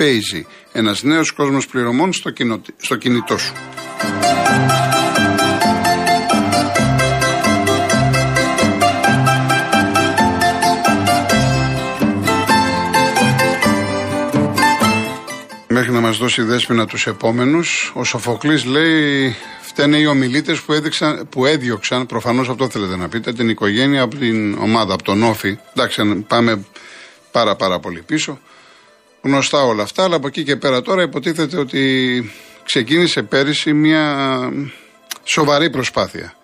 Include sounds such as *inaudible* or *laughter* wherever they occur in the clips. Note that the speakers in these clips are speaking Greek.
Paisy, ένας νέος κόσμος πληρωμών στο, κοινο, στο κινητό σου. Μέχρι να μας δώσει δέσποινα τους επόμενους, ο Σοφοκλής λέει φταίνε οι ομιλήτες που, έδειξαν, που έδιωξαν, προφανώς αυτό θέλετε να πείτε, την οικογένεια από την ομάδα, από τον Όφη. Εντάξει, πάμε πάρα πάρα πολύ πίσω γνωστά όλα αυτά, αλλά από εκεί και πέρα τώρα υποτίθεται ότι ξεκίνησε πέρυσι μια σοβαρή προσπάθεια.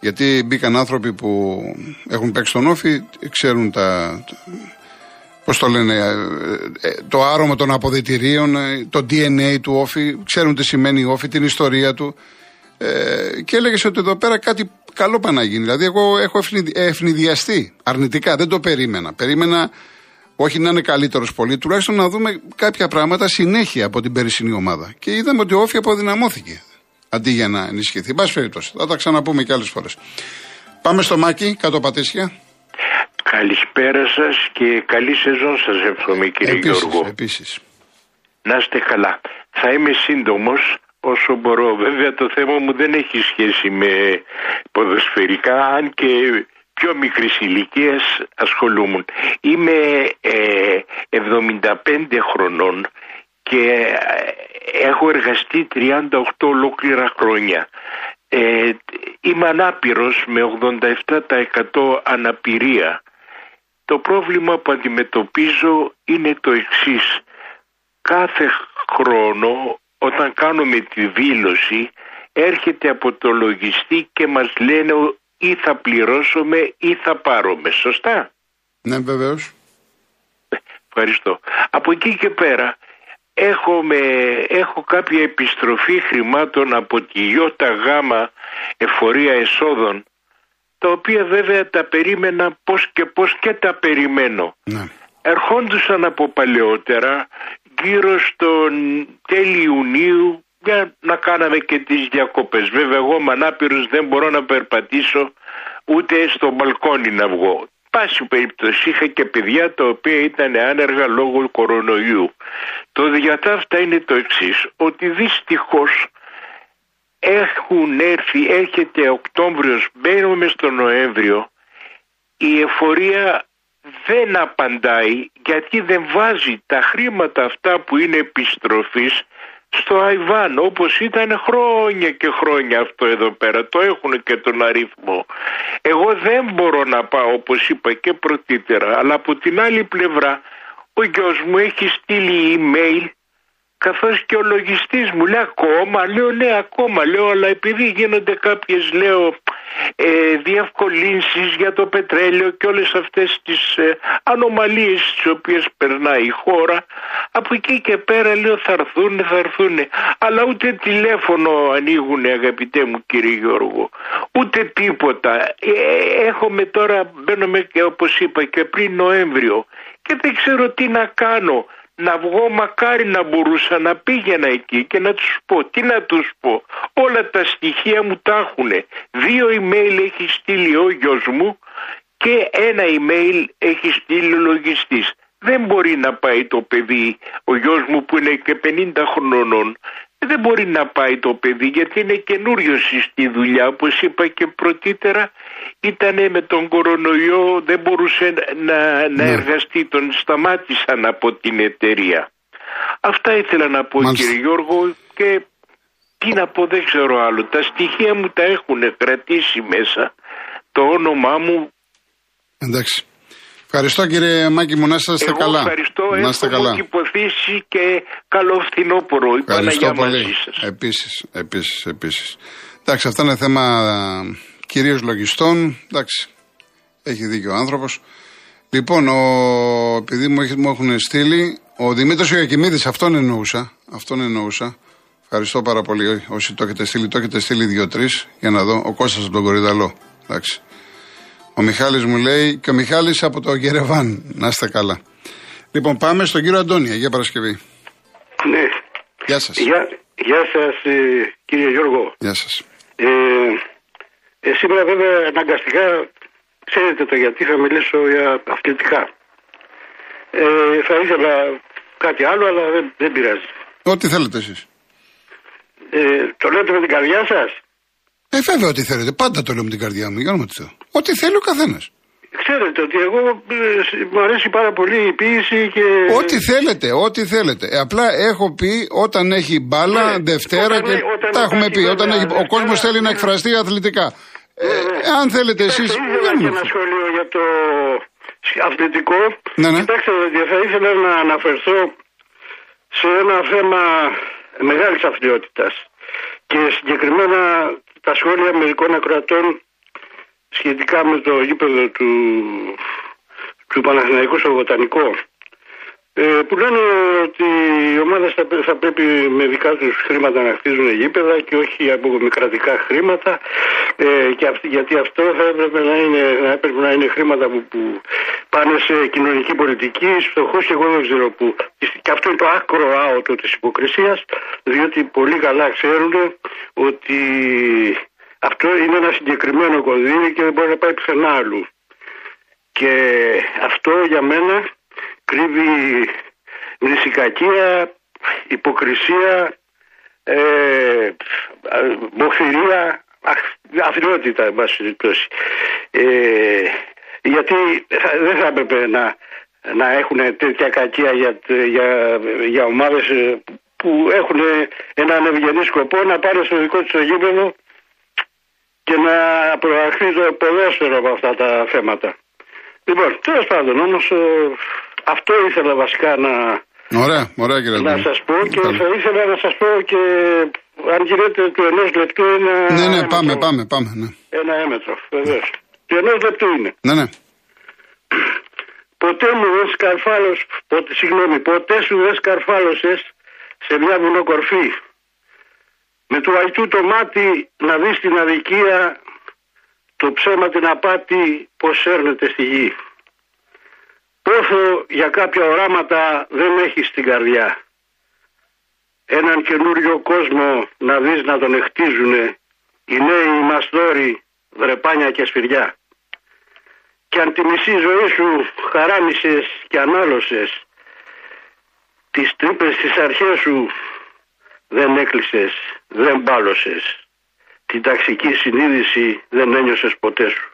Γιατί μπήκαν άνθρωποι που έχουν παίξει τον όφη, ξέρουν τα, πώς το λένε, ε, ε, το άρωμα των αποδητηρίων, ε, το DNA του όφη, ξέρουν τι σημαίνει όφη, την ιστορία του. Ε, και έλεγες ότι εδώ πέρα κάτι καλό πάει να γίνει. Δηλαδή, εγώ έχω ευνηδιαστεί αρνητικά, δεν το περίμενα. Περίμενα όχι να είναι καλύτερος πολύ, τουλάχιστον να δούμε κάποια πράγματα συνέχεια από την περσινή ομάδα. Και είδαμε ότι ο Όφη αποδυναμώθηκε αντί για να ενισχυθεί. Μπα περιπτώσει. Θα τα ξαναπούμε και άλλες φορές. Πάμε στο Μάκη, κάτω πατήσια. Καλησπέρα σας και καλή σεζόν σας εύχομαι κύριε επίσης, Γιώργο. Επίσης. Να είστε καλά. Θα είμαι σύντομος όσο μπορώ. Βέβαια το θέμα μου δεν έχει σχέση με ποδοσφαιρικά, αν και πιο μικρής ηλικίας ασχολούμουν. Είμαι 75 ε, χρονών και ε, έχω εργαστεί 38 ολόκληρα χρόνια. Ε, είμαι ανάπηρος με 87% αναπηρία. Το πρόβλημα που αντιμετωπίζω είναι το εξής. Κάθε χρόνο όταν κάνουμε τη δήλωση έρχεται από το λογιστή και μας λένε ή θα πληρώσουμε ή θα πάρουμε. Σωστά; Ναι βεβαίως. Ευχαριστώ. Από εκεί και πέρα έχουμε, έχω κάποια επιστροφή χρημάτων από τη ΙΟΤΑ ΓΑΜΑ εφορία εσόδων τα οποία βέβαια τα περίμενα πώς και πώς και τα περιμένω. Ναι. Ερχόντουσαν από παλαιότερα γύρω στον τέλη Ιουνίου για να κάναμε και τις διακοπές. Βέβαια εγώ μανάπηρος δεν μπορώ να περπατήσω ούτε στο μπαλκόνι να βγω. Πάση περίπτωση είχα και παιδιά τα οποία ήταν άνεργα λόγω κορονοϊού. Το διατάφτα είναι το εξής ότι δυστυχώς έχουν έρθει, έρχεται Οκτώβριος, μπαίνουμε στο Νοέμβριο, η εφορία δεν απαντάει γιατί δεν βάζει τα χρήματα αυτά που είναι επιστροφής στο Αϊβάν όπως ήταν χρόνια και χρόνια αυτό εδώ πέρα το έχουν και τον αριθμό. Εγώ δεν μπορώ να πάω όπως είπα και πρωτήτερα αλλά από την άλλη πλευρά ο γιος μου έχει στείλει email καθώς και ο λογιστής μου λέει ακόμα, λέω ναι ακόμα, λέω αλλά επειδή γίνονται κάποιες λέω ε, διευκολύνσεις για το πετρέλαιο και όλες αυτές τις ε, ανομαλίες τις οποίες περνάει η χώρα. Από εκεί και πέρα λέω θα έρθουν, θα έρθουν αλλά ούτε τηλέφωνο ανοίγουν αγαπητέ μου κύριε Γιώργο. Ούτε τίποτα. Ε, έχουμε τώρα μπαίνουμε και όπως είπα και πριν Νοέμβριο. Και δεν ξέρω τι να κάνω να βγω μακάρι να μπορούσα να πήγαινα εκεί και να τους πω, τι να τους πω, όλα τα στοιχεία μου τα έχουν. Δύο email έχει στείλει ο γιος μου και ένα email έχει στείλει ο λογιστής. Δεν μπορεί να πάει το παιδί, ο γιος μου που είναι και 50 χρονών, δεν μπορεί να πάει το παιδί γιατί είναι καινούριο στη δουλειά. Όπως είπα και πρωτήτερα ήταν με τον κορονοϊό δεν μπορούσε να, να ναι. εργαστεί. Τον σταμάτησαν από την εταιρεία. Αυτά ήθελα να πω Μάλιστα. κύριε Γιώργο και τι να πω δεν ξέρω άλλο. Τα στοιχεία μου τα έχουν κρατήσει μέσα. Το όνομά μου εντάξει Ευχαριστώ κύριε Μάκη μου, να είστε Εγώ καλά. Ευχαριστώ, να είστε καλά. Έχω υποθήσει και καλό φθινόπωρο. Η Ευχαριστώ πολύ. Επίσης, επίσης, επίσης. Εντάξει, αυτά είναι θέμα κυρίως λογιστών. Εντάξει, έχει δίκιο ο άνθρωπος. Λοιπόν, ο, επειδή μου, μου έχουν στείλει, Ο Δημήτρης Ιακημίδη, αυτόν εννοούσα. Αυτόν εννοούσα. Ευχαριστώ πάρα πολύ. Όσοι το έχετε στείλει, το έχετε στείλει δύο-τρεις για να δω. Ο Κώστας από τον Κορυδαλό. Εντάξει. Ο Μιχάλης μου λέει και ο Μιχάλης από το Γερεβάν. Να είστε καλά. Λοιπόν, πάμε στον κύριο Αντώνια για Παρασκευή. Ναι. Γεια σας. Γεια, γεια σας ε, κύριε Γιώργο. Γεια σας. Ε, ε, σήμερα βέβαια αναγκαστικά ξέρετε το γιατί θα μιλήσω για αθλητικά. Ε, θα ήθελα κάτι άλλο αλλά δεν, δεν πειράζει. Ό,τι θέλετε εσείς. Ε, το λέτε με την καρδιά σας. Ε, βέβαια ό,τι θέλετε. Πάντα το λέω με την καρδιά μου. Για να Θεό. Ό,τι θέλει ο καθένας. Ξέρετε ότι εγώ ε, μου αρέσει πάρα πολύ η ποίηση και. Ό,τι θέλετε, ό,τι θέλετε. Ε, απλά έχω πει όταν έχει μπάλα, Ναι, Δευτέρα όταν- και. όταν τα έχουμε υπάρχει πει. βέβαια Όταν έχει, ο Δευτέρα, κόσμος θέλει να ναι. εκφραστεί αθλητικά. Ε, ναι. αν θέλετε εσείς. Κοιτάξτε, ήθελα και ένα σχόλιο για το αθλητικό. Ναι, ναι. Κοιτάξτε, ότι θα ήθελα να αναφερθώ σε ένα θέμα μεγάλης αθλειότητας και συγκεκριμένα τα σχόλια μερικών ακροατών σχετικά με το γήπεδο του, του Παναθηναϊκού στο Βοτανικό ε, που λένε ότι οι ομάδες θα, πρέ- θα πρέπει με δικά τους χρήματα να χτίζουν γήπεδα και όχι από μικρατικά χρήματα ε, και αυτή, γιατί αυτό θα έπρεπε να είναι, θα έπρεπε να είναι χρήματα που, που πάνε σε κοινωνική πολιτική, στους φτωχούς και εγώ δεν ξέρω που. Και αυτό είναι το άκρο άοτο της υποκρισίας, διότι πολύ καλά ξέρουν ότι αυτό είναι ένα συγκεκριμένο κονδύλι και δεν μπορεί να πάει πουθενά άλλου. Και αυτό για μένα κρύβει νησικακία, υποκρισία, ε, μοχθηρία, αθλειότητα, εν πάση περιπτώσει. Ε, γιατί θα- δεν θα έπρεπε να, να έχουν τέτοια κακία για, για, για ομάδες ε, που έχουν έναν ευγενή σκοπό να πάνε στο δικό τους το γήπεδο και να προαχθεί το ποδόσφαιρο από αυτά τα θέματα. Λοιπόν, τέλος πάντων, όμως αυτό ήθελα βασικά να, Ωραία, ωραία κύριε να Αντώνη. σας πω και Καλά. θα ήθελα να σας πω και αν γίνεται του ενός λεπτού ένα. Ναι, ναι, έμετρο. πάμε, πάμε, πάμε. Ναι, Ένα έμετρο, βεβαίως. Του ενός λεπτού είναι. ναι. ναι. Ποτέ μου δεν σκαρφάλωσες, ποτέ, συγγνώμη, ποτέ σου δεν σκαρφάλωσες σε μια βουνοκορφή. Με του αϊτού το μάτι να δεις την αδικία, το ψέμα την απάτη πως έρνεται στη γη. Πόθο για κάποια οράματα δεν έχεις στην καρδιά. Έναν καινούριο κόσμο να δεις να τον εκτίζουνε οι νέοι μαστόροι, βρεπάνια και σφυριά και αν τη μισή ζωή σου χαράμισες και ανάλωσες τις τρύπες στις αρχές σου δεν έκλεισες, δεν μπάλωσες την ταξική συνείδηση δεν ένιωσες ποτέ σου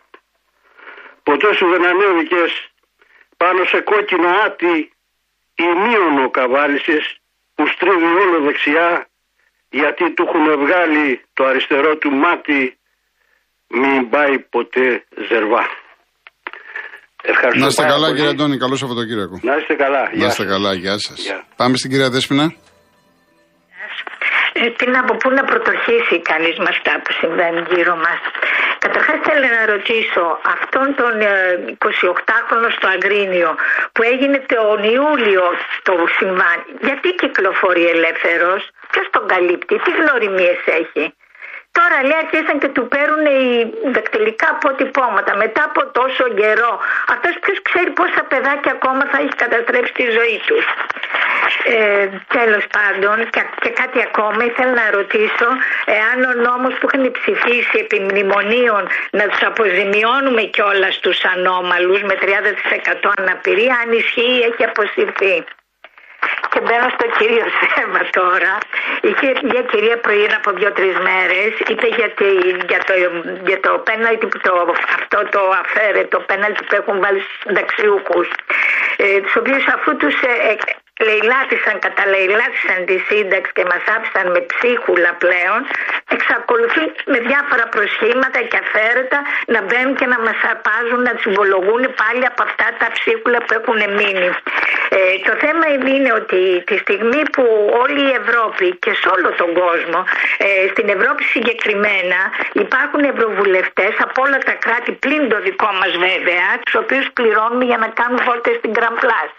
ποτέ σου δεν ανέβηκες πάνω σε κόκκινο άτι ημίωνο καβάλισες που στρίβει όλο δεξιά γιατί του έχουν βγάλει το αριστερό του μάτι μην πάει ποτέ ζερβά. Ευχαριστώ Να είστε πάρα καλά πολύ. κύριε Αντώνη, καλό Σαββατοκύριακο. Να είστε καλά. Να Γεια είστε σας. καλά, γεια σας. Γεια. Πάμε στην κυρία Δέσποινα. Ε, τι να πω, πού να πρωτοχύσει κανείς με αυτά που συμβαίνουν γύρω μας. Καταρχάς θέλω να ρωτήσω αυτόν τον ε, 28χρονο στο Αγκρίνιο που έγινε τον Ιούλιο το συμβάν, γιατί κυκλοφορεί ελεύθερος, ποιος τον καλύπτει, τι γνωριμίες έχει; Τώρα λέει αρχίσαν και του παίρνουν οι δακτυλικά αποτυπώματα μετά από τόσο καιρό. Αυτός ποιος ξέρει πόσα παιδάκια ακόμα θα έχει καταστρέψει τη ζωή τους. Ε, τέλος πάντων και, και κάτι ακόμα ήθελα να ρωτήσω εάν ο νόμος που είχαν ψηφίσει επί μνημονίων να τους αποζημιώνουμε κιόλας τους ανώμαλους με 30% αναπηρία αν ισχύει ή έχει αποσυρθεί. Και μπαίνω στο κύριο θέμα τώρα. Είχε μια κυρία πρωί από δύο-τρεις μέρες, είπε για, τη, για, το, για το πέναλτι που το, αυτό το αφαίρετο πέναλτι που έχουν βάλει στους συνταξιούχους. Ε, τους οποίους αφού τους ε, ε, λαιλάτισαν, καταλαιλάτισαν τη σύνταξη και μας άφησαν με ψίχουλα πλέον, εξακολουθούν με διάφορα προσχήματα και αφαίρετα να μπαίνουν και να μας αρπάζουν, να συμβολογούν πάλι από αυτά τα ψίχουλα που έχουν μείνει. Ε, το θέμα είναι ότι τη στιγμή που όλη η Ευρώπη και σε όλο τον κόσμο, ε, στην Ευρώπη συγκεκριμένα, υπάρχουν ευρωβουλευτές από όλα τα κράτη πλην το δικό μας βέβαια, τους οποίους πληρώνουμε για να κάνουν βόλτε στην Grand Place.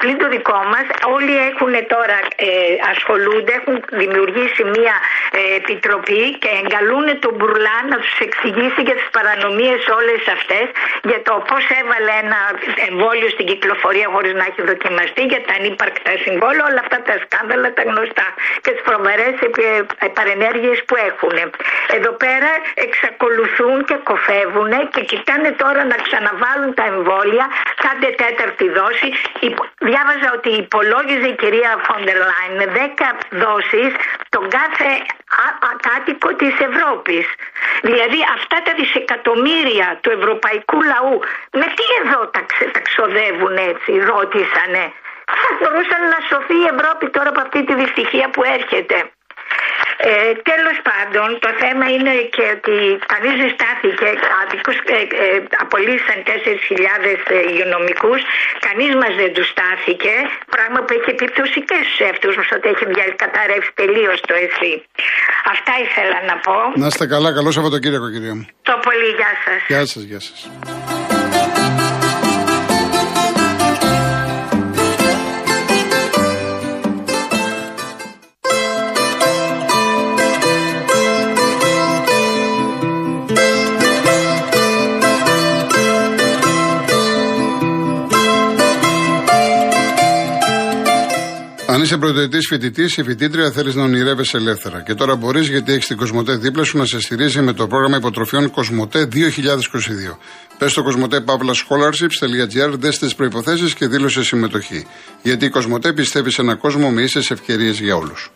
Πλην το δικό μας, όλοι έχουν τώρα ε, ασχολούνται, έχουν δημιουργήσει μια ε, επιτροπή και εγκαλούν τον Μπουρλά να τους εξηγήσει για τις παρανομίες όλες αυτές, για το πώς έβαλε ένα εμβόλιο στην κυκλοφορία χωρίς να έχει δοκιμαστεί, για τα ανύπαρκτα συμβόλαια, όλα αυτά τα σκάνδαλα τα γνωστά και τις φρομερέ παρενέργειες που έχουν. Εδώ πέρα εξακολουθούν και κοφεύουν και κοιτάνε τώρα να ξαναβάλουν τα εμβόλια, κάντε τέταρτη δόση. Διάβαζα ότι υπολόγιζε η κυρία Φόντερ Λάιν 10 δόσεις τον κάθε κάτοικο της Ευρώπης. Δηλαδή αυτά τα δισεκατομμύρια του ευρωπαϊκού λαού με τι εδώ τα, τα ξοδεύουν έτσι, ρώτησανε. Θα μπορούσαν να σωθεί η Ευρώπη τώρα από αυτή τη δυστυχία που έρχεται. Ε, τέλος πάντων το θέμα είναι και ότι κανεί δεν στάθηκε άδικος, ε, ε, απολύσαν 4.000 ε, υγειονομικούς. Κανείς μας δεν τους στάθηκε πράγμα που έχει επίπτωση και στους εαυτούς μας ότι έχει καταρρεύσει τελείως το ΕΣΥ αυτά ήθελα να πω. Να είστε καλά, καλό Σαββατοκύριακο κυρία μου. Το πολύ, γεια σας. Γεια σας, γεια σας είσαι πρωτοετής φοιτητής ή φοιτήτρια, θέλεις να ονειρεύεσαι ελεύθερα. Και τώρα μπορείς γιατί έχεις την Κοσμοτέ δίπλα σου να σε στηρίζει με το πρόγραμμα υποτροφιών Κοσμοτέ 2022. Πες στο κοσμοτέ παύλα scholarships.gr, δες τις προποθέσει και δήλωσε συμμετοχή. Γιατί η Κοσμοτέ πιστεύει σε έναν κόσμο με ίσες ευκαιρίες για όλους.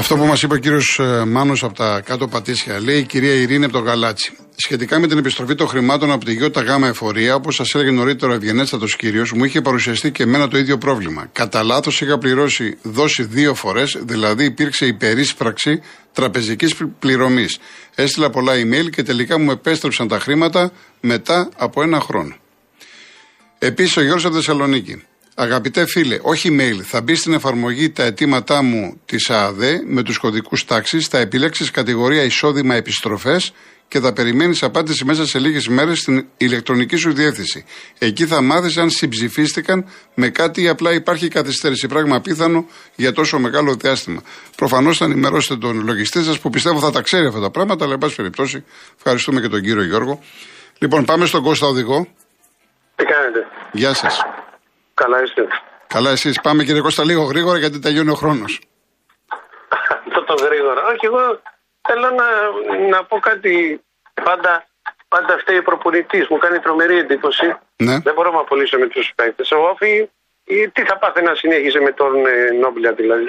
Αυτό που μας είπε ο κύριος ε, Μάνος από τα κάτω Πατήσια, λέει η κυρία Ειρήνη από το Γαλάτσι. Σχετικά με την επιστροφή των χρημάτων από τη ΓΙΟΤΑ ΓΑΜΑ Εφορία, όπως σας έλεγε νωρίτερα ο ευγενέστατος κύριος, μου είχε παρουσιαστεί και εμένα το ίδιο πρόβλημα. Κατά λάθος είχα πληρώσει δόση δύο φορές, δηλαδή υπήρξε υπερίσπραξη τραπεζικής πληρωμής. Έστειλα πολλά email και τελικά μου επέστρεψαν τα χρήματα μετά από ένα χρόνο. Επίσης, ο Γιώργος από Θεσσαλονίκη. Αγαπητέ φίλε, όχι mail, θα μπει στην εφαρμογή τα αιτήματά μου της ΑΑΔΕ με τους κωδικούς τάξης, θα επιλέξεις κατηγορία εισόδημα επιστροφές και θα περιμένεις απάντηση μέσα σε λίγες μέρες στην ηλεκτρονική σου διεύθυνση. Εκεί θα μάθεις αν συμψηφίστηκαν με κάτι ή απλά υπάρχει καθυστέρηση. Πράγμα πίθανο για τόσο μεγάλο διάστημα. Προφανώς θα ενημερώσετε τον λογιστή σας που πιστεύω θα τα ξέρει αυτά τα πράγματα, αλλά εν πάση περιπτώσει ευχαριστούμε και τον κύριο Γιώργο. Λοιπόν, πάμε στον Κώστα Οδηγό. Τι κάνετε; Γεια σας. Καλά είστε. Καλά εσείς. Πάμε κύριε Κώστα λίγο γρήγορα γιατί τελειώνει ο χρόνος. *laughs* το γρήγορα. Όχι εγώ θέλω να, να πω κάτι πάντα, πάντα φταίει ο προπονητής. Μου κάνει τρομερή εντύπωση. Ναι. Δεν μπορώ να απολύσω με τους παίκτες. Ο Όφη τι θα πάθει να συνέχιζε με τον ε, Νόμπλια δηλαδή.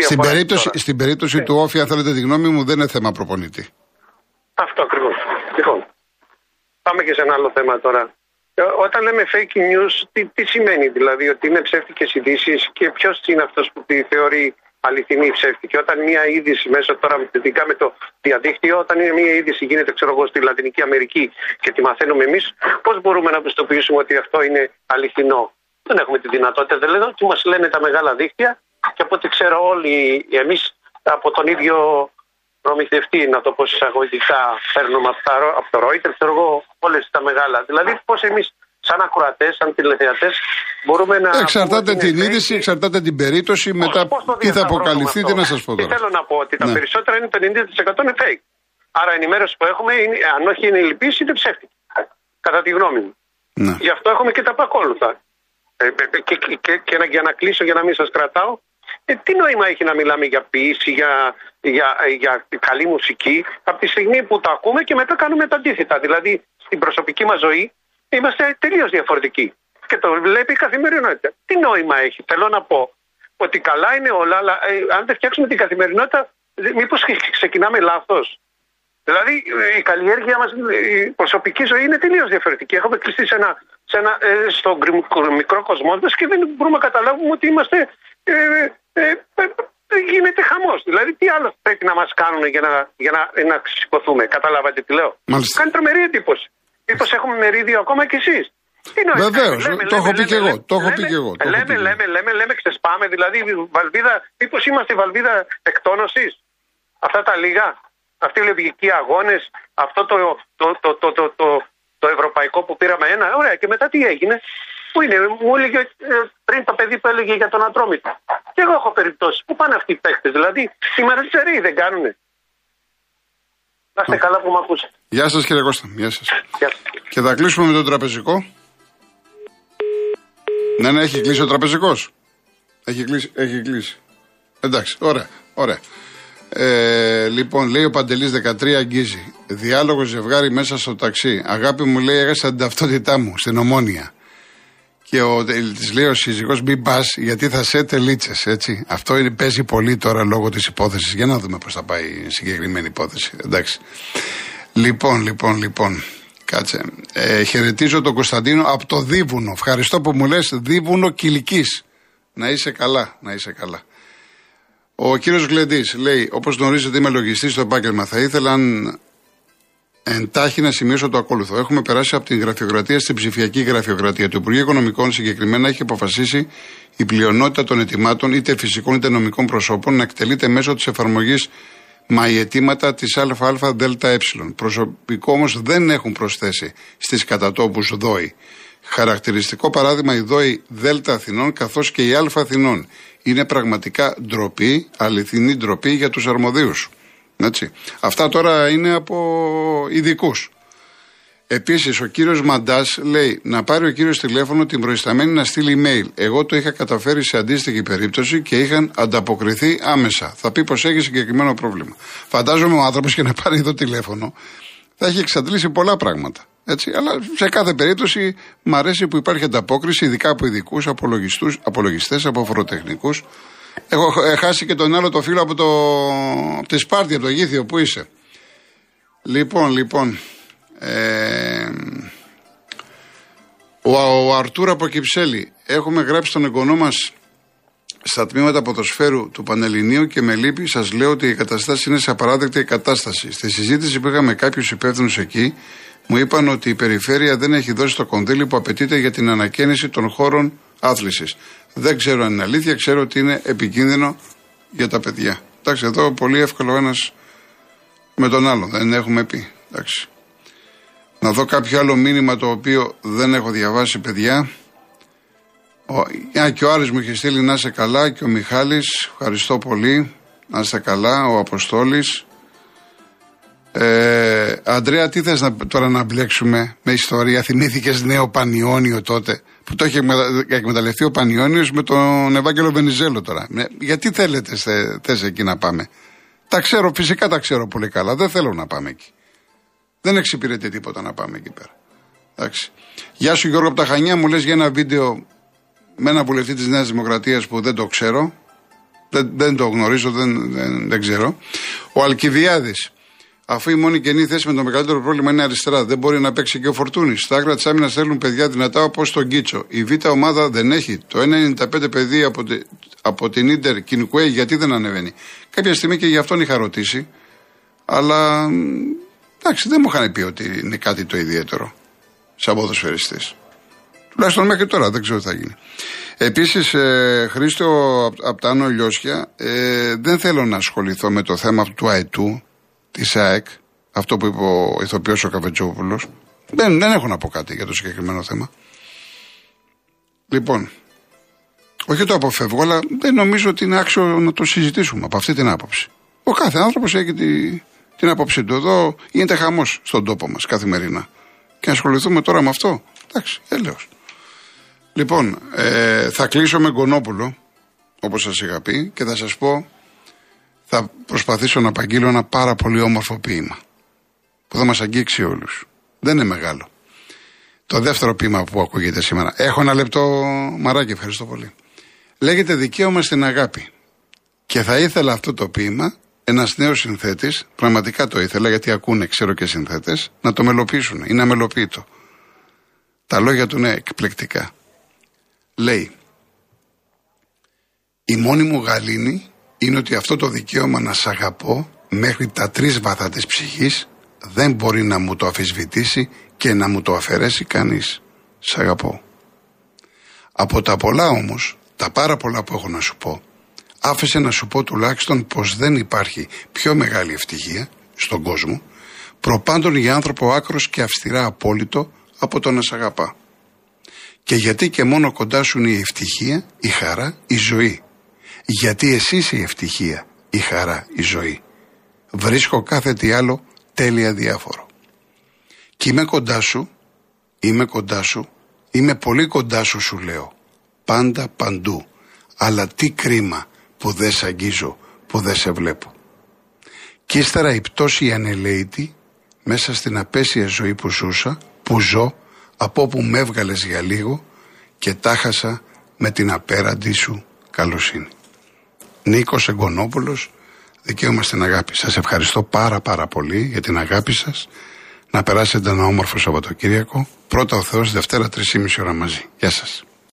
Στην περίπτωση, στην περίπτωση ναι. του Όφη, αν θέλετε τη γνώμη μου, δεν είναι θέμα προπονητή. Αυτό ακριβώς. Λοιπόν, πάμε και σε ένα άλλο θέμα τώρα. Ε, όταν λέμε fake news, τι, τι σημαίνει; Δηλαδή, ότι είναι ψεύτικες ειδήσεις και ποιος είναι αυτός που τη θεωρεί αληθινή ή ψεύτικη. Όταν μια είδηση μέσα τώρα, ειδικά με το διαδίκτυο, όταν είναι μια είδηση γίνεται, ξέρω εγώ, στη Λατινική Αμερική και τη μαθαίνουμε εμείς, πώς μπορούμε να πιστοποιήσουμε ότι αυτό είναι αληθινό; Δεν έχουμε τη δυνατότητα, δεν λέω, τι μας λένε τα μεγάλα δίκτυα και από ό,τι ξέρω όλοι εμείς από τον ίδιο προμηθευτή, να το πω εισαγωγικά, παίρνουμε από, το Reuters, ξέρω εγώ, όλες τα μεγάλα. Δηλαδή, πώς εμείς, σαν ακροατές, σαν τηλεθεατές, μπορούμε να. Εξαρτάται την είδηση, εξαρτάται την περίπτωση, μετά τι θα αποκαλυφθεί, τι να σας πω τώρα. Τι θέλω να πω, ότι τα ναι. περισσότερα είναι το 90% είναι fake. Άρα η ενημέρωση που έχουμε, είναι, αν όχι είναι λυπή, είναι ψεύτικη. Κατά τη γνώμη μου. Ναι. Γι' αυτό έχουμε και τα πακόλουθα. Ε, ε, και, και, και, και, για να κλείσω, για να μην σας κρατάω, ε, τι νόημα έχει να μιλάμε για ποιήση, για, για, για καλή μουσική, από τη στιγμή που τα ακούμε και μετά κάνουμε τα αντίθετα. Δηλαδή, στην προσωπική μας ζωή είμαστε τελείως διαφορετικοί. Και το βλέπει η καθημερινότητα. Τι νόημα έχει, θέλω να πω. Ότι καλά είναι όλα, αλλά ε, αν δεν φτιάξουμε την καθημερινότητα, μήπως ξεκινάμε λάθος; Δηλαδή η καλλιέργεια μας, η προσωπική ζωή είναι τελείως διαφορετική. Έχουμε κλειστεί σε ένα, σε ένα, ε, στο μικρό κοσμό μα και δεν μπορούμε να καταλάβουμε ότι είμαστε ε, ε, ε, γίνεται χαμός. Δηλαδή, τι άλλο πρέπει να μας κάνουν για να, για να, να σηκωθούμε. Καταλάβατε τι λέω; Μάλιστα. Κάνει τρομερή εντύπωση. Μήπως έχουμε μερίδιο ακόμα κι εσείς; Βεβαίως, το έχω πει και εγώ. Το έχω πει και εγώ. Λέμε, λέμε, λέμε, λέμε, ξεσπάμε. Δηλαδή, βαλβίδα, μήπως είμαστε βαλβίδα εκτόνωσης; Αυτά τα λίγα. Αυτοί οι λογικοί αγώνες, αυτό το, το, το, το, το, το, το ευρωπαϊκό που πήραμε ένα. Ωραία, και μετά τι έγινε; Πού είναι, μου έλεγε ε, πριν το παιδί που έλεγε για τον Ατρόμητο. Και εγώ έχω περιπτώσεις. Πού πάνε αυτοί οι παίκτες, δηλαδή τη μαριστερή δεν κάνουνε. Να είστε καλά που με ακούσατε. Γεια σας κύριε Κώστα. Γεια σας. Και θα κλείσουμε με το τραπεζικό. Ναι, ναι, έχει κλείσει ο τραπεζικός. Έχει κλείσει, έχει κλείσει. Εντάξει, ωραία, ωραία. Ε, λοιπόν, λέει ο Παντελής 13 αγγίζει. Διάλογο ζευγάρι μέσα στο ταξί. Αγάπη μου λέει, έγραψα την ταυτότητά μου στην ομόνια. Και ο, της λέει ο σύζυγος μην πας γιατί θα σε τελίτσε, έτσι. Αυτό είναι, παίζει πολύ τώρα λόγω της υπόθεσης. Για να δούμε πώς θα πάει η συγκεκριμένη υπόθεση. Εντάξει. Λοιπόν, λοιπόν, λοιπόν. Κάτσε. Ε, χαιρετίζω τον Κωνσταντίνο από το Δίβουνο. Ευχαριστώ που μου λες Δίβουνο Κυλικής. Να είσαι καλά, να είσαι καλά. Ο κύριος Γλεντής λέει: Όπως γνωρίζετε, είμαι λογιστής στο επάγγελμα. Θα ήθελα εντάχει να σημειώσω το ακόλουθο. Έχουμε περάσει από την γραφειοκρατία στην ψηφιακή γραφειοκρατία. Το Υπουργείο Οικονομικών συγκεκριμένα έχει αποφασίσει η πλειονότητα των ετοιμάτων, είτε φυσικών είτε νομικών προσώπων, να εκτελείται μέσω της εφαρμογής μαϊετήματα της ΑΑΔΕ. Προσωπικό όμως δεν έχουν προσθέσει στις κατατόπους ΔΟΗ. Χαρακτηριστικό παράδειγμα η ΔΟΗ ΔΕΛΤΑ Αθηνών καθώς και η Α Αθηνών. Είναι πραγματικά ντροπή, αληθινή ντροπή για τους αρμοδίους. Έτσι. Αυτά τώρα είναι από ειδικούς. Επίσης, ο κύριος Μαντάς λέει να πάρει ο κύριος τηλέφωνο την προϊσταμένη να στείλει email. Εγώ το είχα καταφέρει σε αντίστοιχη περίπτωση και είχαν ανταποκριθεί άμεσα. Θα πει πως έχει συγκεκριμένο πρόβλημα. Φαντάζομαι ο άνθρωπος και να πάρει εδώ τηλέφωνο θα έχει εξαντλήσει πολλά πράγματα. Έτσι, αλλά σε κάθε περίπτωση μου αρέσει που υπάρχει ανταπόκριση, ειδικά από ειδικούς, απολογιστές, από φοροτεχνικούς. Έχω χάσει και τον άλλο το φίλο από, το, από τη Σπάρτη, από το Γήθιο. Πού είσαι; Λοιπόν, λοιπόν. Ε, ο, ο Αρτούρ από Κυψέλη. Έχουμε γράψει τον εγγονό μας στα τμήματα ποδοσφαίρου του Πανελληνίου και με λύπη σας λέω ότι η κατάσταση είναι σε απαράδεκτη κατάσταση. Στη συζήτηση που είχαμε κάποιους υπεύθυνους εκεί, μου είπαν ότι η περιφέρεια δεν έχει δώσει το κονδύλι που απαιτείται για την ανακαίνιση των χώρων άθλησης. Δεν ξέρω αν είναι αλήθεια, ξέρω ότι είναι επικίνδυνο για τα παιδιά. Εντάξει, εδώ πολύ εύκολο ένας με τον άλλο. Δεν έχουμε πει. Εντάξει. Να δω κάποιο άλλο μήνυμα το οποίο δεν έχω διαβάσει, παιδιά. Ο, α, και ο Άρης μου είχε στείλει να είσαι καλά και ο Μιχάλης, ευχαριστώ πολύ. Να είστε καλά, ο Αποστόλης. Ε, Αντρέα, τι θες να, τώρα να μπλέξουμε με ιστορία; Θυμήθηκες νέο Πανιόνιο τότε; Που το έχει εκμεταλλευτεί ο Πανιόνιος με τον Ευάγγελο Βενιζέλο τώρα. γιατί θέλετε θες εκεί να πάμε; Τα ξέρω, φυσικά τα ξέρω πολύ καλά. Δεν θέλω να πάμε εκεί. Δεν εξυπηρετεί τίποτα να πάμε εκεί πέρα. Εντάξει. Γεια σου Γιώργο από τα Χανιά, μου λες για ένα βίντεο με ένα βουλευτή της Νέας Δημοκρατίας που δεν το ξέρω. Δεν, δεν το γνωρίζω, δεν, δεν, δεν ξέρω. Ο Αλκιβιάδης αφού η μόνη καινή θέση με το μεγαλύτερο πρόβλημα είναι αριστερά. Δεν μπορεί να παίξει και ο Φορτούνης. Στα άκρα της άμυνας θέλουν παιδιά δυνατά όπως τον Κίτσο. Η Β' ομάδα δεν έχει. Το 1,95 παιδί από, τη, από την ντερ Κινικουέη γιατί δεν ανεβαίνει. Κάποια στιγμή και γι' αυτόν είχα ρωτήσει. Αλλά εντάξει, δεν μου είχαν πει ότι είναι κάτι το ιδιαίτερο σαν ποδοσφαιριστής. Τουλάχιστον μέχρι τώρα δεν ξέρω τι θα γίνει. Επίσης, ε, Χρήστο από τα Άνω Λιώσια, ε, δεν θέλω να ασχοληθώ με το θέμα του ΑΕΤΟΥ της ΑΕΚ, αυτό που είπε ο ηθοποιός ο Καβετζόπουλος, δεν, δεν έχω να πω κάτι για το συγκεκριμένο θέμα. Λοιπόν, όχι το αποφεύγω, αλλά δεν νομίζω ότι είναι άξιο να το συζητήσουμε από αυτή την άποψη. Ο κάθε άνθρωπος έχει τη, την άποψή του. Εδώ γίνεται χαμός στον τόπο μας καθημερινά. Και να ασχοληθούμε τώρα με αυτό. Εντάξει, έλεος. Λοιπόν, ε, θα κλείσω με Γκονόπουλο, όπως σας είχα πει, και θα σας πω θα προσπαθήσω να απαγγείλω ένα πάρα πολύ όμορφο ποίημα που θα μας αγγίξει όλους. Δεν είναι μεγάλο. Το δεύτερο ποίημα που ακούγεται σήμερα. Έχω ένα λεπτό μαράκι, ευχαριστώ πολύ. Λέγεται Δικαίωμα στην αγάπη. Και θα ήθελα αυτό το ποίημα ένας νέος συνθέτης, πραγματικά το ήθελα γιατί ακούνε, ξέρω και συνθέτες, να το μελοποιήσουν. Είναι αμελοποίητο. Τα λόγια του είναι εκπληκτικά. Λέει, η μόνη μου γαλήνη είναι ότι αυτό το δικαίωμα να σ' αγαπώ μέχρι τα τρεις βάθα της ψυχής δεν μπορεί να μου το αφισβητήσει και να μου το αφαιρέσει κανείς. Σ' αγαπώ. Από τα πολλά όμως, τα πάρα πολλά που έχω να σου πω, άφησε να σου πω τουλάχιστον πως δεν υπάρχει πιο μεγάλη ευτυχία στον κόσμο, προπάντων για άνθρωπο άκρος και αυστηρά απόλυτο από το να σ' αγαπά. Και γιατί και μόνο κοντά σου είναι η ευτυχία, η χαρά, η ζωή. Γιατί εσύ είσαι η ευτυχία, η χαρά, η ζωή. Βρίσκω κάθε τι άλλο τέλεια διάφορο. Και είμαι κοντά σου, είμαι κοντά σου, είμαι πολύ κοντά σου σου λέω. Πάντα παντού. Αλλά τι κρίμα που δεν σε αγγίζω, που δεν σε βλέπω. Κι ύστερα η πτώση ανελαίτη μέσα στην απέσια ζωή που ζούσα, που ζω, από όπου με έβγαλες για λίγο και τάχασα με την απέραντη σου καλοσύνη. Νίκος Εγκονόπουλος, δικαίωμα στην αγάπη. Σας ευχαριστώ πάρα πάρα πολύ για την αγάπη σας. Να περάσετε ένα όμορφο Σαββατοκύριακο. Πρώτα ο Θεός, Δευτέρα 3,5 ώρα μαζί. Γεια σας.